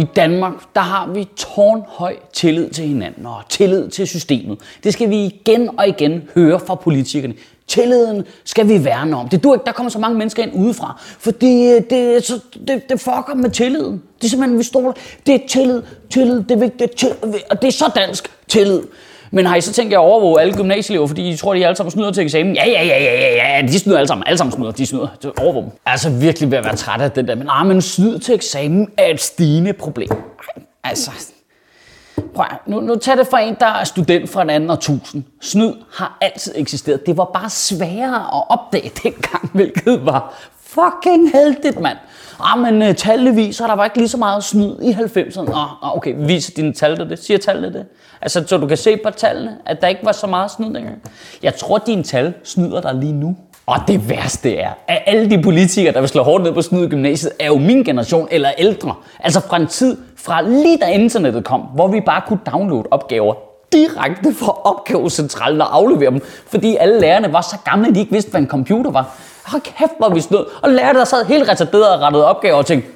I Danmark, der har vi tårnhøj tillid til hinanden og tillid til systemet. Det skal vi igen og igen høre fra politikerne. Tilliden skal vi værne om. Det dur ikke, der kommer så mange mennesker ind udefra, fordi øh, det, så, det, det fucker med tilliden. Det er simpelthen, vi stoler. Det er tillid, tillid, det er vigtigt, tillid, og det er så dansk tillid. Men har I så tænkt jer at overvåge alle gymnasieelever, fordi I tror, de alle sammen snyder til eksamen? Ja, ja, ja, ja, ja, ja, de snyder alle sammen. Alle sammen snyder, de snyder. Så overvåge dem. Altså virkelig ved at være træt af det der. Men, nej, men snyd til eksamen er et stigende problem. Altså, Prøv, nu, nu tag det fra en, der er student fra en anden årtusind. Snyd har altid eksisteret. Det var bare sværere at opdage dengang, hvilket var fucking heldigt, mand. Ah, men uh, tallene viser, der var ikke lige så meget snyd i 90'erne. Ah, okay, viser dine tal det? Siger tallene det? Altså, så du kan se på tallene, at der ikke var så meget snyd dengang. Jeg tror, dine tal snyder dig lige nu. Og det værste er, at alle de politikere, der vil slå hårdt ned på snyd i gymnasiet, er jo min generation eller ældre. Altså fra en tid, fra lige da internettet kom, hvor vi bare kunne downloade opgaver direkte fra opgavecentralen og aflevere dem, fordi alle lærerne var så gamle, at de ikke vidste, hvad en computer var. Hold kæft, hvor vi snød. Og lærte der sad helt retarderet og rettede opgaver og tænkte,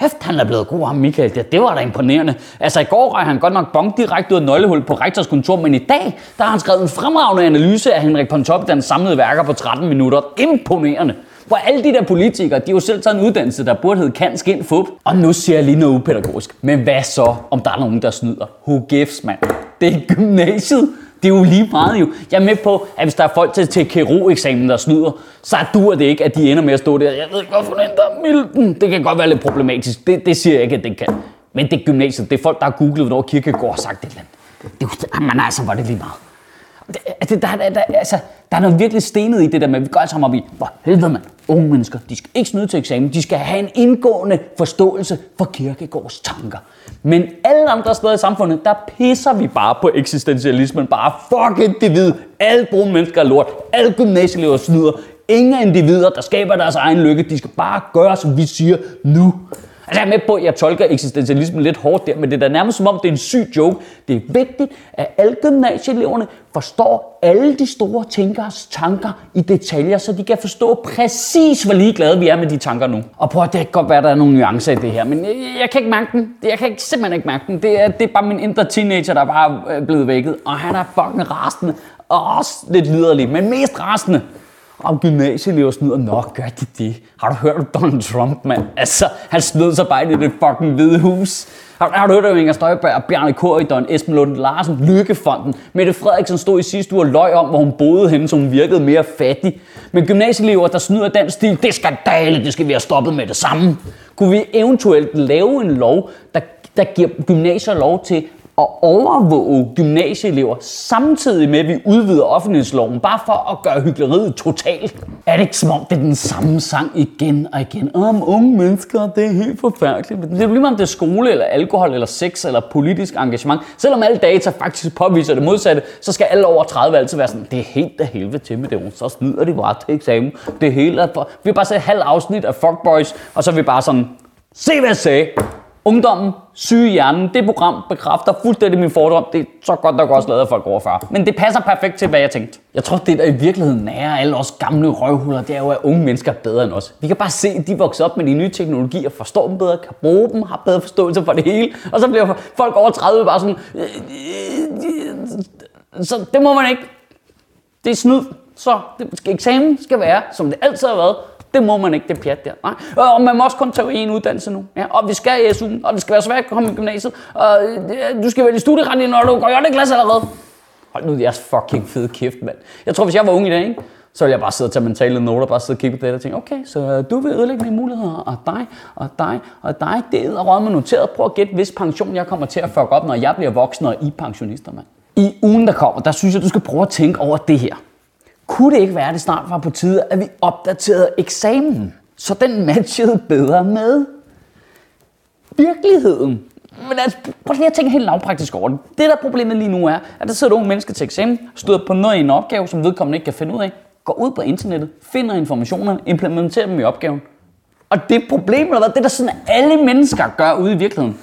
Kæft, han er blevet god, ham Michael. Det, det var da imponerende. Altså i går røg han godt nok bong direkte ud af nøglehul på rektors kontor, men i dag, der har han skrevet en fremragende analyse af Henrik Pontoppidans samlede værker på 13 minutter. Imponerende. Hvor alle de der politikere, de har jo selv taget en uddannelse, der burde hedde kan, skin, fup. Og nu siger jeg lige noget upædagogisk. Men hvad så, om der er nogen, der snyder? Who gives, mand? Det er gymnasiet. Det er jo lige meget jo. Jeg er med på, at hvis der er folk til, til KRO-eksamen, der snyder, så dur det ikke, at de ender med at stå der. Jeg ved ikke, hvorfor den der milten. Det kan godt være lidt problematisk. Det, det siger jeg ikke, at det kan. Men det er gymnasiet. Det er folk, der har googlet, hvornår kirkegård har sagt det eller andet. Det, man altså, var det lige meget. Det, altså, der, der, der, altså, der er noget virkelig stenet i det der med, at vi går alle sammen op i, hvor helvede man, unge mennesker, de skal ikke snyde til eksamen, de skal have en indgående forståelse for kirkegårds tanker. Men alle andre steder i samfundet, der pisser vi bare på eksistentialismen, bare fuck individ, alle brune mennesker er lort, alle gymnasieelever snyder, ingen individer, der skaber deres egen lykke, de skal bare gøre, som vi siger nu. Altså jeg er med på, at jeg tolker eksistentialismen lidt hårdt der, men det er da nærmest som om, det er en syg joke. Det er vigtigt, at alle gymnasieeleverne forstår alle de store tænkers tanker i detaljer, så de kan forstå præcis, hvor ligeglade vi er med de tanker nu. Og prøv at det kan godt være, at der er nogle nuancer i det her, men jeg, jeg kan ikke mærke den. Jeg kan ikke, simpelthen ikke mærke den. Det er, det er bare min indre teenager, der bare er blevet vækket, og han er fucking rasende, og også lidt liderlig, men mest rasende og gymnasieelever snyder. Nå, gør de det? Har du hørt om Donald Trump, mand? Altså, han snød sig bare ind i det fucking hvide hus. Har, har du hørt om Inger Støjberg, Bjarne Korydon, Esben Lund Larsen, Lykkefonden? Mette Frederiksen stod i sidste uge og løg om, hvor hun boede henne, så hun virkede mere fattig. Men gymnasieelever, der snyder den stil, det er skandale, det skal vi have stoppet med det samme. Kunne vi eventuelt lave en lov, der, der giver gymnasier lov til at overvåge gymnasieelever, samtidig med, at vi udvider offentlighedsloven, bare for at gøre hyggeleriet totalt. Er det ikke som om, det er den samme sang igen og igen? Om unge mennesker, det er helt forfærdeligt. Det er lige om det er skole, eller alkohol, eller sex, eller politisk engagement. Selvom alle data faktisk påviser det modsatte, så skal alle over 30 altid være sådan, det er helt af helvede til med det, så snyder de bare til eksamen. Det hele er for... Vi har bare set halv afsnit af Fuckboys, og så er vi bare sådan, se hvad jeg sagde. Ungdommen, syge hjernen, det program bekræfter fuldstændig min fordom. Det er så godt nok også lavet af folk over 40. Men det passer perfekt til, hvad jeg tænkte. Jeg tror, det der i virkeligheden er alle os gamle røvhuller, det er jo, at unge mennesker er bedre end os. Vi kan bare se, at de vokser op med de nye teknologier, forstår dem bedre, kan bruge dem, har bedre forståelse for det hele. Og så bliver folk over 30 bare sådan... Øh, øh, øh, så det må man ikke. Det er snyd. Så det, eksamen skal være, som det altid har været. Det må man ikke, det pjat der. Nej. Øh, og man må også kun tage en uddannelse nu. Ja, og vi skal i SU'en, og det skal være svært at komme i gymnasiet. Og du skal vælge studieretning, når du går i 8. klasse allerede. Hold nu jeres fucking fede kæft, mand. Jeg tror, hvis jeg var ung i dag, ikke? så ville jeg bare sidde og tage mentale noter, bare sidde og kigge på det og tænke, okay, så øh, du vil ødelægge mine muligheder, og dig, og dig, og dig. Det er råd med noteret. Prøv at gætte, hvis pension jeg kommer til at fuck op, når jeg bliver voksen og I pensionister, mand. I ugen, der kommer, der synes jeg, du skal prøve at tænke over det her. Kunne det ikke være, at det snart var på tide, at vi opdaterede eksamen, så den matchede bedre med virkeligheden? Men altså, prøv lige at tænke helt lavpraktisk over det. Det der problemet lige nu er, at der sidder unge mennesker til eksamen, støder på noget i en opgave, som vedkommende ikke kan finde ud af, går ud på internettet, finder informationer, implementerer dem i opgaven. Og det problem, eller hvad, det er der sådan, alle mennesker gør ude i virkeligheden.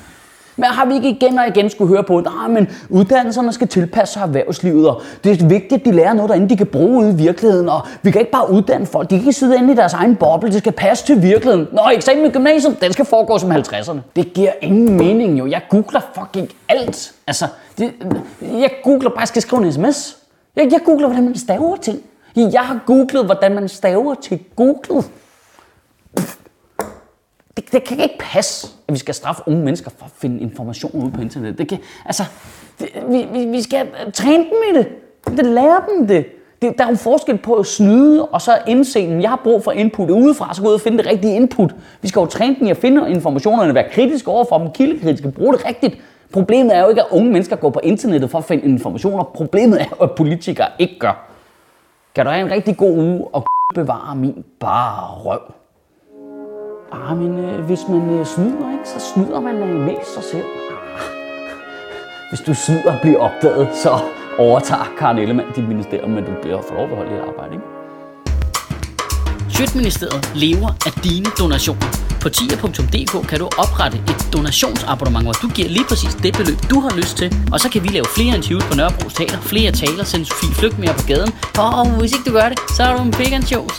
Men har vi ikke igen og igen skulle høre på, nej, men uddannelserne skal tilpasse sig erhvervslivet, og det er vigtigt, at de lærer noget derinde, de kan bruge ude i virkeligheden, og vi kan ikke bare uddanne folk, de kan ikke sidde inde i deres egen boble, det skal passe til virkeligheden. Nå, eksamen i gymnasiet, den skal foregå som 50'erne. Det giver ingen mening jo, jeg googler fucking alt. Altså, det, jeg googler bare, jeg skal skrive en sms. Jeg, jeg googler, hvordan man staver ting. Jeg har googlet, hvordan man staver til Google. Det, det kan ikke passe, at vi skal straffe unge mennesker for at finde information ude på internettet. Det kan, altså, det, vi, vi, vi skal træne dem i det. Det lærer dem det. det. Der er jo forskel på at snyde, og så indse, at jeg har brug for input udefra, så gå ud og finde det rigtige input. Vi skal jo træne dem i at finde informationerne, være kritiske overfor dem, kildekritiske, bruge det rigtigt. Problemet er jo ikke, at unge mennesker går på internettet for at finde informationer. Problemet er jo, at politikere ikke gør. Kan du have en rigtig god uge og bevare min bare røv? Ah, men øh, hvis man øh, snyder, ikke, så snyder man øh, mest sig selv. Ah. Hvis du snyder og bliver opdaget, så overtager Karen Ellemann dit ministerium, men du bliver for lov at holde dit arbejde, ikke? Sjøtministeriet lever af dine donationer. På tier.dk kan du oprette et donationsabonnement, hvor du giver lige præcis det beløb, du har lyst til. Og så kan vi lave flere interviews på Nørrebro Teater, flere taler, sende Sofie Flygt mere på gaden. Og hvis ikke du gør det, så er du en big and shows.